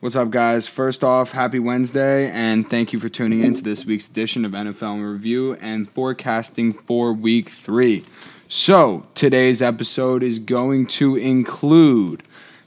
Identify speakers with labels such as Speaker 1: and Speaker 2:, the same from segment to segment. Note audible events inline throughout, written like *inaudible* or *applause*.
Speaker 1: What's up, guys? First off, happy Wednesday, and thank you for tuning in to this week's edition of NFL Review and forecasting for week three. So, today's episode is going to include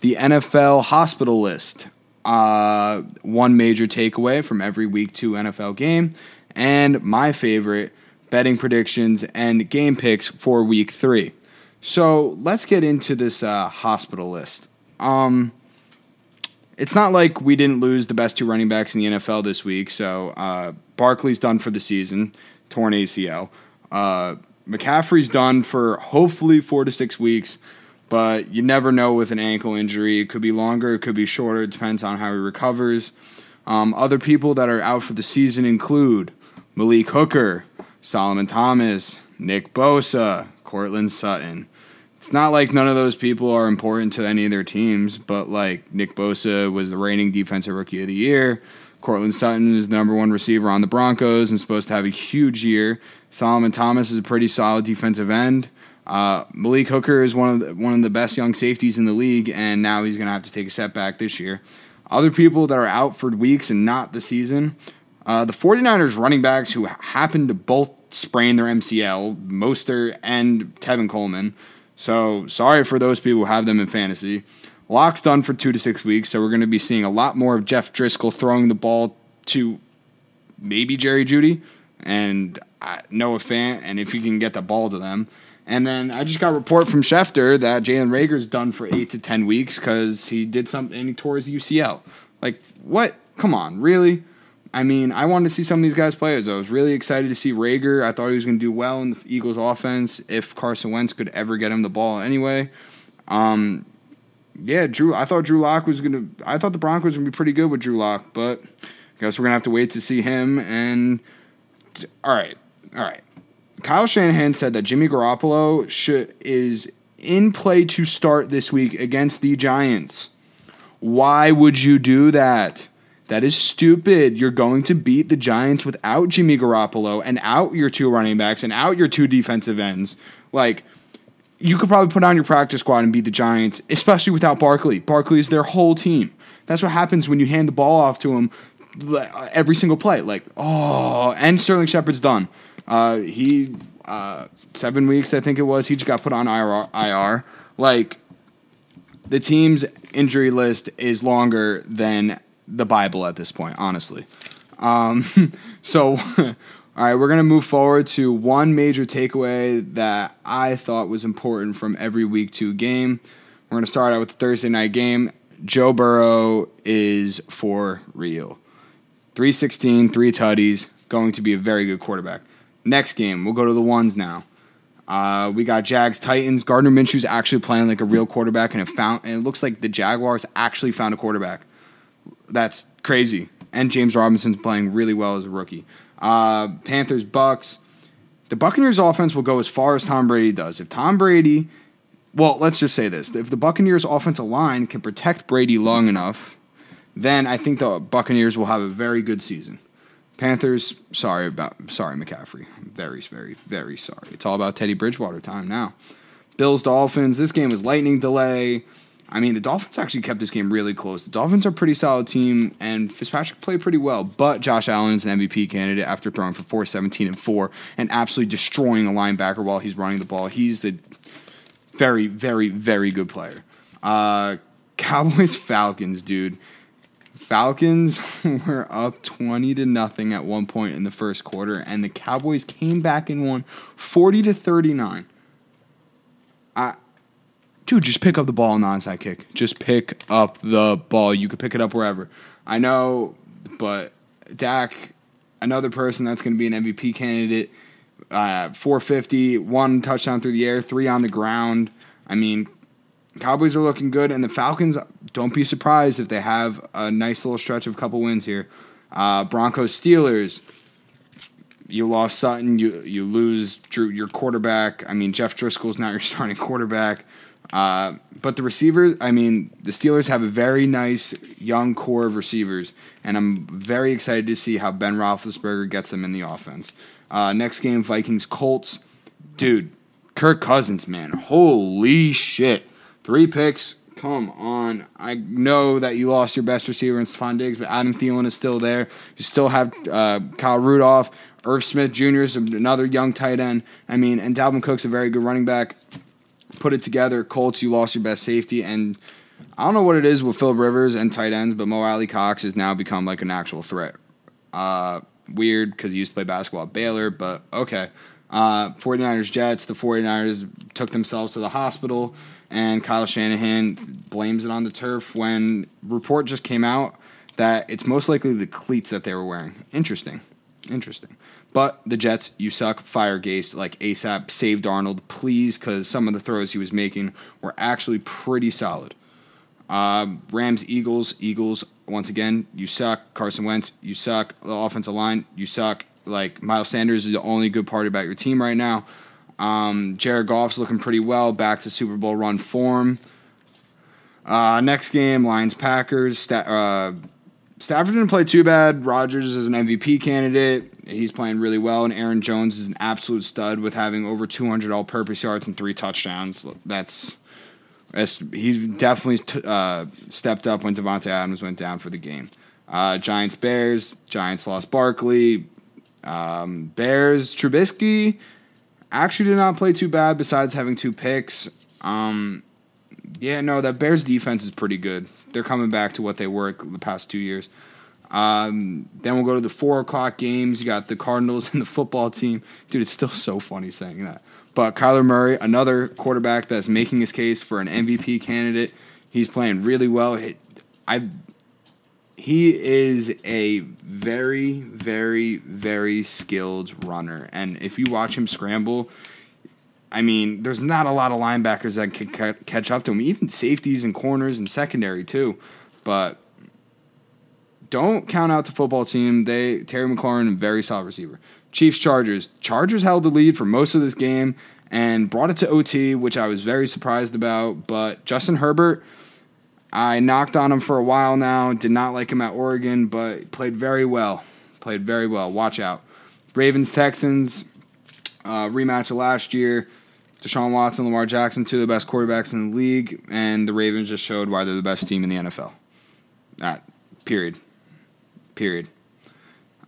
Speaker 1: the NFL hospital list, uh, one major takeaway from every week two NFL game, and my favorite betting predictions and game picks for week three. So, let's get into this uh, hospital list. Um, it's not like we didn't lose the best two running backs in the NFL this week. So uh, Barkley's done for the season, torn ACL. Uh, McCaffrey's done for hopefully four to six weeks, but you never know with an ankle injury. It could be longer, it could be shorter. It depends on how he recovers. Um, other people that are out for the season include Malik Hooker, Solomon Thomas, Nick Bosa, Courtland Sutton it's not like none of those people are important to any of their teams, but like Nick Bosa was the reigning defensive rookie of the year. Courtland Sutton is the number one receiver on the Broncos and supposed to have a huge year. Solomon Thomas is a pretty solid defensive end. Uh, Malik Hooker is one of the, one of the best young safeties in the league, and now he's going to have to take a step back this year. Other people that are out for weeks and not the season, uh, the 49ers running backs who happen to both sprain their MCL, Mostert and Tevin Coleman. So sorry for those people who have them in fantasy. Lock's done for two to six weeks, so we're going to be seeing a lot more of Jeff Driskel throwing the ball to maybe Jerry Jeudy and uh, Noah Fant, and if he can get the ball to them. And then I just got a report from Schefter that Jalen Reagor's done for eight to ten weeks because he did something and he tore his UCL. Like, what? Come on, really? I mean, I wanted to see some of these guys play. As I was really excited to see Reagor. I thought he was going to do well in the Eagles' offense if Carson Wentz could ever get him the ball. Anyway, um, yeah, Drew. I thought Drew Lock was going to. I thought the Broncos would be pretty good with Drew Lock, but I guess we're going to have to wait to see him. And all right, all right. Kyle Shanahan said that Jimmy Garoppolo should is in play to start this week against the Giants. Why would you do that? That is stupid. You're going to beat the Giants without Jimmy Garoppolo and out your two running backs and out your two defensive ends. Like, you could probably put on your practice squad and beat the Giants, especially without Barkley. Barkley is their whole team. That's what happens when you hand the ball off to him every single play. Like, oh, and Sterling Shepard's done. Uh, he, uh, seven weeks, I think it was, he just got put on IR. IR. Like, the team's injury list is longer than the Bible at this point, honestly. Um, *laughs* so, *laughs* all right, we're going to move forward to one major takeaway that I thought was important from every week two game. We're going to start out with the Thursday night game. Joe Burrow is for real. 316, three tutties, going to be a very good quarterback. Next game, we'll go to the ones now. Uh, we got Jags Titans. Gardner Minshew's actually playing like a real quarterback, and it found and it looks like the Jaguars actually found a quarterback that's crazy. And James Robinson's playing really well as a rookie. Uh, Panthers, Bucks. The Buccaneers offense will go as far as Tom Brady does. If Tom Brady, well, let's just say this: if the Buccaneers offensive line can protect Brady long enough, then I think the Buccaneers will have a very good season. Panthers, sorry about sorry McCaffrey. I'm very, very, very sorry. It's all about Teddy Bridgewater time now. Bills, Dolphins. This game was lightning delay. I mean, the Dolphins actually kept this game really close. The Dolphins are a pretty solid team, and Fitzpatrick played pretty well. But Josh Allen is an MVP candidate after throwing for 417 and 4 and absolutely destroying a linebacker while he's running the ball. He's the very, very, very good player. Uh, Cowboys *laughs* Falcons, dude. Falcons *laughs* were up 20 to nothing at one point in the first quarter, and the Cowboys came back and won 40 to 39. I dude, just pick up the ball on the onside kick. Just pick up the ball. You could pick it up wherever. I know, but Dak, another person that's going to be an MVP candidate, uh, 450, one touchdown through the air, three on the ground. I mean, Cowboys are looking good, and the Falcons. Don't be surprised if they have a nice little stretch of a couple wins here. Uh, Broncos, Steelers. You lost Sutton. You you lose Drew, your quarterback. I mean, Jeff Driskel's now your *laughs* starting quarterback. Uh, but the receivers, I mean, the Steelers have a very nice young core of receivers, and I'm very excited to see how Ben Roethlisberger gets them in the offense. Uh, next game, Vikings Colts. Dude, Kirk Cousins, man, holy shit! Three picks, Come on. I know that you lost your best receiver in Stefon Diggs, but Adam Thielen is still there. You still have uh, Kyle Rudolph. Irv Smith Jr. is another young tight end. I mean, and Dalvin Cook's a very good running back. Put it together. Colts, you lost your best safety. And I don't know what it is with Philip Rivers and tight ends, but Mo Alie-Cox has now become like an actual threat. Uh, weird because he used to play basketball at Baylor, but okay. Uh, 49ers Jets. The 49ers took themselves to the hospital, and Kyle Shanahan blames it on the turf when report just came out that it's most likely the cleats that they were wearing. Interesting. Interesting. But the Jets, you suck. Fire Gase like ASAP. Save Darnold, please, because some of the throws he was making were actually pretty solid. Uh, Rams, Eagles, Eagles. Once again, you suck. Carson Wentz, you suck. The offensive line, you suck. Like Miles Sanders is the only good part about your team right now. Um, Jared Goff's looking pretty well, back to Super Bowl run form. Uh, next game, Lions Packers. Uh, Stafford didn't play too bad. Rodgers is an MVP candidate. He's playing really well, and Aaron Jones is an absolute stud with having over 200 all-purpose yards and three touchdowns. That's, that's he definitely t- uh, stepped up when Davante Adams went down for the game. Uh, Giants Bears. Giants lost Barkley. Um, Bears Trubisky actually did not play too bad. Besides having two picks. Um, yeah, no, that Bears defense is pretty good. They're coming back to what they were the past two years. Um, then we'll go to the four o'clock games. You got the Cardinals *laughs* and the football team. Dude, it's still so funny saying that. But Kyler Murray, another quarterback that's making his case for an MVP candidate. He's playing really well. I, he is a very, very, very skilled runner. And if you watch him scramble, I mean, there's not a lot of linebackers that can catch up to him, even safeties and corners and secondary too. But don't count out the football team. They Terry McLaurin, very solid receiver. Chiefs Chargers. Chargers held the lead for most of this game and brought it to OT, which I was very surprised about. But Justin Herbert, I knocked on him for a while now. Did not like him at Oregon, but played very well. Played very well. Watch out. Ravens Texans uh, rematch of last year. Deshaun Watson, Lamar Jackson, two of the best quarterbacks in the league, and the Ravens just showed why they're the best team in the NFL. That period. Period.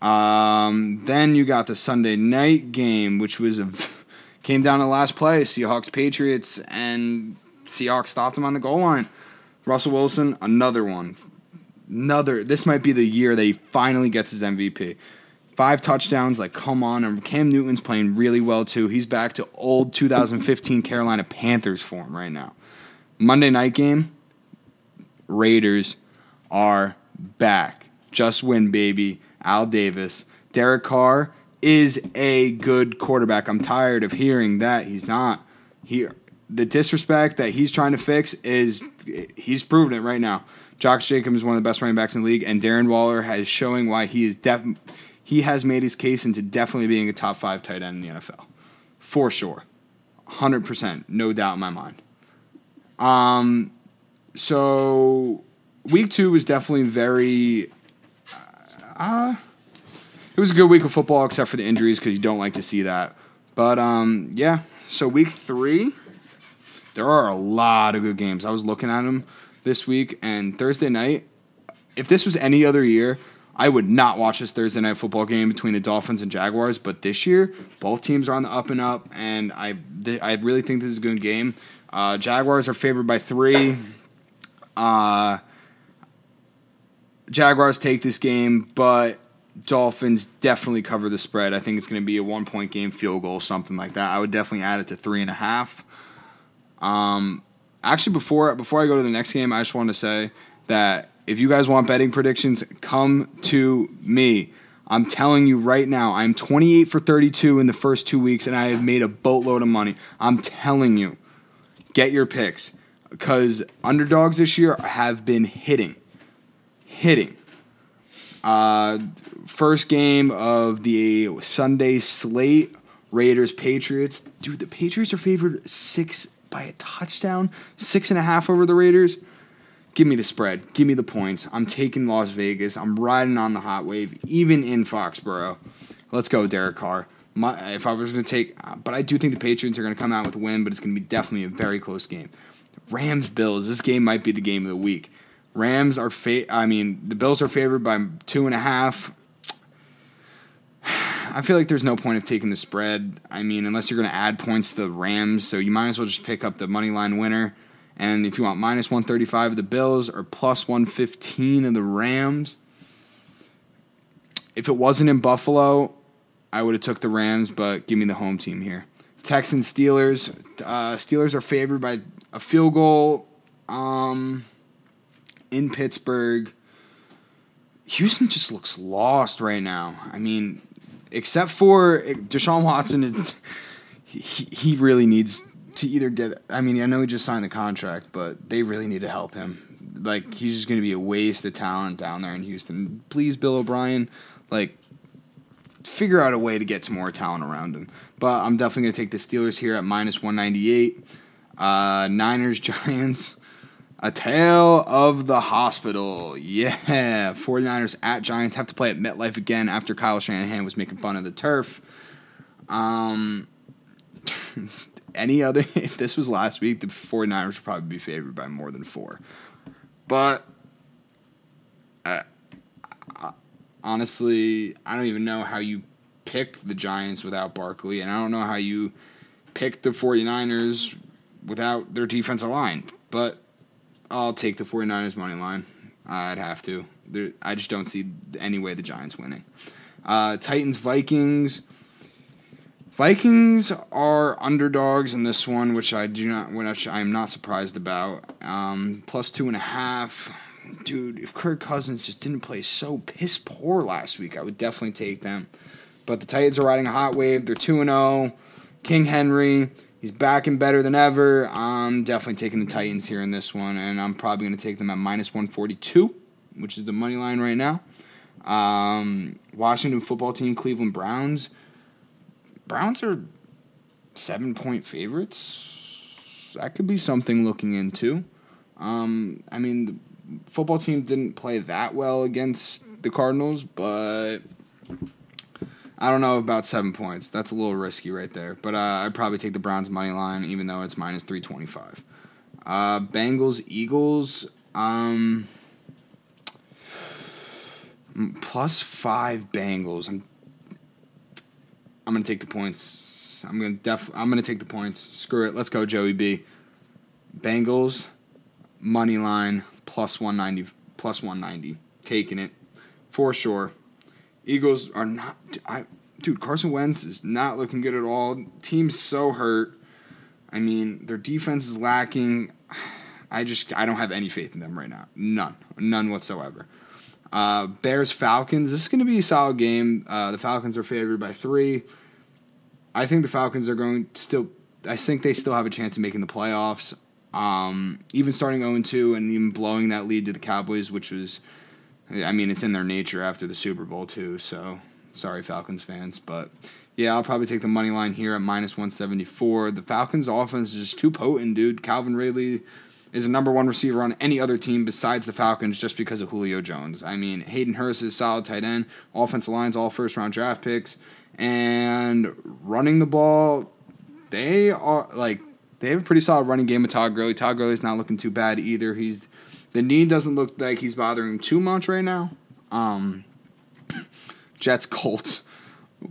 Speaker 1: Um, then you got the Sunday night game, which was a *laughs* came down to last play. Seahawks Patriots, and Seahawks stopped him on the goal line. Russell Wilson, another one. Another. This might be the year that he finally gets his MVP five touchdowns. Like, come on. And Cam Newton's playing really well, too. He's back to old 2015 Carolina Panthers form right now. Monday night game, Raiders are back. Just win, baby. Al Davis. Derek Carr is a good quarterback. I'm tired of hearing that he's not. He, the disrespect that he's trying to fix is he's proven it right now. Josh Jacobs is one of the best running backs in the league, and Darren Waller has showing why he is def- he has made his case into definitely being a top five tight end in the NFL. For sure. 100%, no doubt in my mind. Um, so week two was definitely very. Uh, it was a good week of football, except for the injuries, because you don't like to see that. But um, yeah, so week three, there are a lot of good games. I was looking at them this week, and Thursday night, if this was any other year, I would not watch this Thursday night football game between the Dolphins and Jaguars, but this year both teams are on the up and up, and I th- I really think this is a good game. Uh, Jaguars are favored by three. Uh, Jaguars take this game, but Dolphins definitely cover the spread. I think it's going to be a one point game, field goal, something like that. I would definitely add it to three and a half. Um, actually, before before I go to the next game, I just want to say that if you guys want betting predictions, come to me. I'm telling you right now, I'm 28 for 32 in the first two weeks, and I have made a boatload of money. I'm telling you, get your picks because underdogs this year have been hitting, hitting. Uh, first game of the Sunday slate, Raiders Patriots. Dude, the Patriots are favored six by a touchdown, six and a half over the Raiders. Give me the spread. Give me the points. I'm taking Las Vegas. I'm riding on the hot wave, even in Foxborough. Let's go, Derek Carr. My, if I was going to take, but I do think the Patriots are going to come out with a win, but it's going to be definitely a very close game. Rams Bills. This game might be the game of the week. Rams are fa- I mean, the Bills are favored by two and a half. *sighs* I feel like there's no point of taking the spread. I mean, unless you're going to add points to the Rams, so you might as well just pick up the money line winner. And if you want minus 135 of the Bills or plus 115 of the Rams, if it wasn't in Buffalo, I would have took the Rams, but give me the home team here. Texans Steelers. Uh, Steelers are favored by a field goal um, in Pittsburgh. Houston just looks lost right now. I mean, except for Deshaun Watson, he, he really needs to either get. I mean, I know he just signed the contract, but they really need to help him. Like he's just going to be a waste of talent down there in Houston. Please, Bill O'Brien, like figure out a way to get some more talent around him. But I'm definitely going to take the Steelers here at minus 198. Uh, Niners, *laughs* Giants. A tale of the hospital. Yeah. 49ers at Giants have to play at MetLife again after Kyle Shanahan was making fun of the turf. Um, *laughs* any other, *laughs* if this was last week, the 49ers would probably be favored by more than four. But uh, honestly, I don't even know how you pick the Giants without Barkley, and I don't know how you pick the 49ers without their defensive line. But I'll take the 49ers money line. I'd have to. There, I just don't see any way the Giants winning. Uh, Titans Vikings. Vikings are underdogs in this one, which I do not, which I am not surprised about. Um, plus two and a half dude, if Kirk Cousins just didn't play so piss poor last week, I would definitely take them. But the Titans are riding a hot wave. They're 2 and 0. King Henry, he's back and better than ever. I'm definitely taking the Titans here in this one, and I'm probably going to take them at minus 142, which is the money line right now. Um, Washington football team, Cleveland Browns. Browns are seven point favorites. That could be something looking into. Um, I mean, the football team didn't play that well against the Cardinals, but I don't know about seven points. That's a little risky right there. But uh, I'd probably take the Browns money line, even though it's minus three twenty five. Uh, Bengals Eagles. Um, plus five Bengals. I'm I'm gonna take the points. I'm gonna def. I'm gonna take the points. Screw it. Let's go, Joey B. Bengals money line plus 190 plus 190 taking it for sure eagles are not i dude carson wentz is not looking good at all. Team's so hurt. I mean their defense is lacking. I just i don't have any faith in them right now. None. None whatsoever. Uh, bears falcons. This is going to be a solid game. Uh, the falcons are favored by three. I think the falcons are going still i think they still have a chance of making the playoffs. Um, even starting 0 2 and even blowing that lead to the Cowboys, which was, I mean, it's in their nature after the Super Bowl, too. So sorry, Falcons fans. But yeah, I'll probably take the money line here at minus 174. The Falcons' offense is just too potent, dude. Calvin Ridley is a number one receiver on any other team besides the Falcons just because of Julio Jones. I mean, Hayden Hurst is solid tight end, offensive lines, all first round draft picks, and running the ball, they are like they have a pretty solid running game with Todd Gurley. Todd Gurley's not looking too bad either. He's the knee doesn't look like he's bothering him too much right now. Um, *coughs* Jets Colts.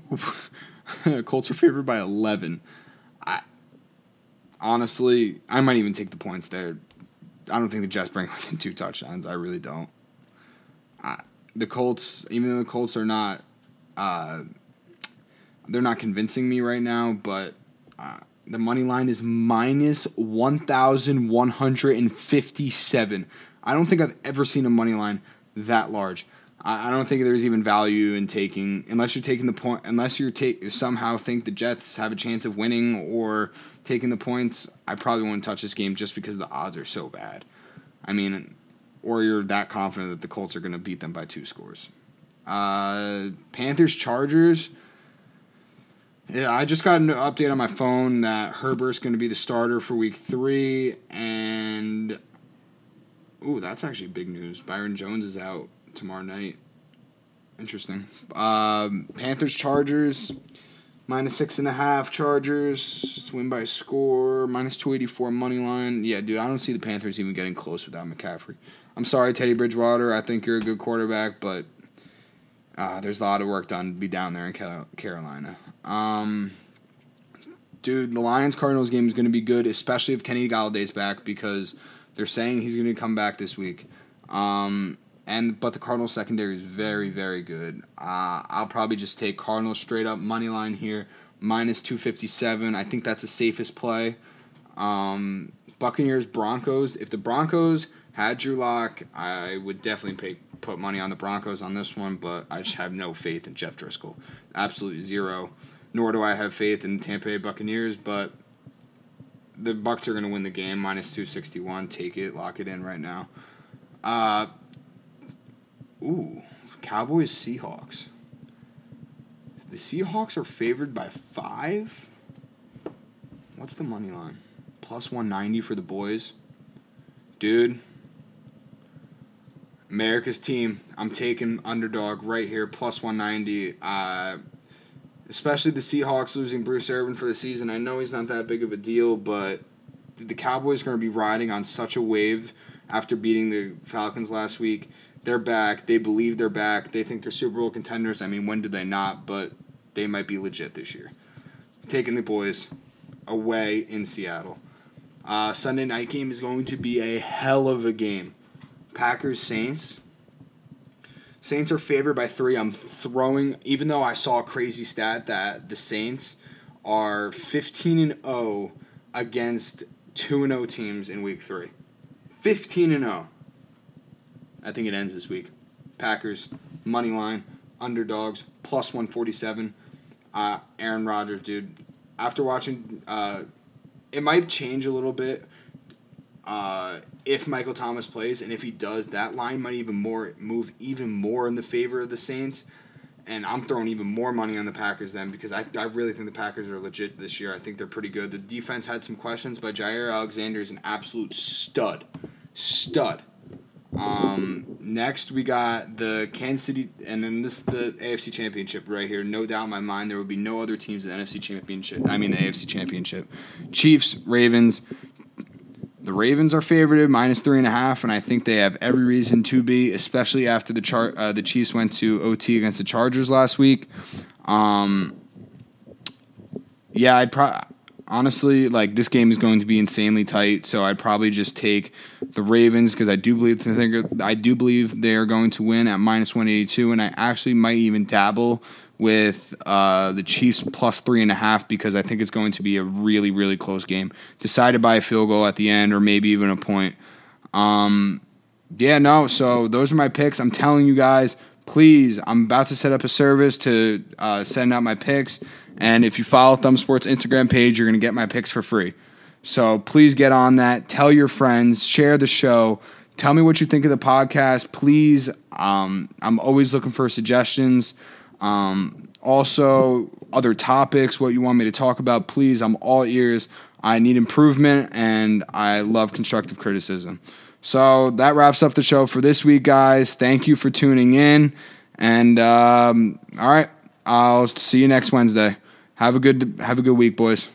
Speaker 1: *laughs* Colts are favored by eleven. I honestly, I might even take the points there. I don't think the Jets bring *laughs* within two touchdowns. I really don't. I, the Colts, even though the Colts are not, uh, they're not convincing me right now, but. Uh, the money line is minus 1,157. I don't think I've ever seen a money line that large. I don't think there's even value in taking unless you're taking the point unless you're take somehow think the Jets have a chance of winning or taking the points. I probably wouldn't touch this game just because the odds are so bad. I mean, or you're that confident that the Colts are going to beat them by two scores. Uh, Panthers Chargers. Yeah, I just got an update on my phone that Herbert's going to be the starter for week three, and ooh, that's actually big news. Byron Jones is out tomorrow night. Interesting. Um, Panthers Chargers. Minus six and a half Chargers win by score. Minus two eighty four money line. Yeah, dude, I don't see the Panthers even getting close without McCaffrey. I'm sorry, Teddy Bridgewater. I think you're a good quarterback, but uh, there's a lot of work done to be down there in Carolina. Um, dude, the Lions Cardinals game is going to be good, especially if Kenny Golladay's back because they're saying he's going to come back this week. Um, and but the Cardinals secondary is very very good. Uh, I'll probably just take Cardinals straight up money line here minus two fifty seven. I think that's the safest play. Um, Buccaneers Broncos. If the Broncos had Drew Lock, I would definitely pay, put money on the Broncos on this one. But I just have no faith in Jeff Driskel. Absolutely zero. Nor do I have faith in the Tampa Bay Buccaneers. But the Bucks are going to win the game minus two sixty one. Take it, lock it in right now. Uh, Ooh, Cowboys Seahawks. The Seahawks are favored by five. What's the money line? Plus 190 for the boys. Dude, America's team. I'm taking underdog right here, plus 190. Uh, especially the Seahawks losing Bruce Irvin for the season. I know he's not that big of a deal, but the Cowboys are going to be riding on such a wave after beating the Falcons last week. They're back. They believe they're back. They think they're Super Bowl contenders. I mean, when did they not? But they might be legit this year. Taking the boys away in Seattle. Uh, Sunday night game is going to be a hell of a game. Packers Saints. Saints are favored by three. I'm throwing, even though I saw a crazy stat that the Saints are 15 and 0 against 2 and 0 teams in week three. 15 and 0. I think it ends this week. Packers, money line, underdogs, plus 147. Uh, Aaron Rodgers, dude. After watching, uh, it might change a little bit uh, if Michael Thomas plays, and if he does, that line might even more move even more in the favor of the Saints. And I'm throwing even more money on the Packers then because I, I really think the Packers are legit this year. I think they're pretty good. The defense had some questions, but Jaire Alexander is an absolute stud. Stud. Um, next, we got the Kansas City, and then this the AFC Championship right here. No doubt in my mind, there will be no other teams in the NFC Championship. I mean, the AFC Championship. Chiefs, Ravens. The Ravens are favored minus three and a half, and I think they have every reason to be, especially after the char- uh, the Chiefs went to OT against the Chargers last week. Um, yeah, I'd probably honestly, like this game is going to be insanely tight. So I'd probably just take the Ravens because I do believe I do believe they are going to win at minus one eighty two, and I actually might even dabble with uh, the Chiefs plus three and a half because I think it's going to be a really really close game, decided by a field goal at the end or maybe even a point. Um, yeah, no. So those are my picks. I'm telling you guys, please. I'm about to set up a service to uh, send out my picks. And if you follow Thumb Sports Instagram page, you're going to get my picks for free. So please get on that. Tell your friends, share the show. Tell me what you think of the podcast. Please, um, I'm always looking for suggestions. Um, also, other topics, what you want me to talk about, please, I'm all ears. I need improvement and I love constructive criticism. So that wraps up the show for this week, guys. Thank you for tuning in. And um, all right, I'll see you next Wednesday. Have a good have a good week, boys.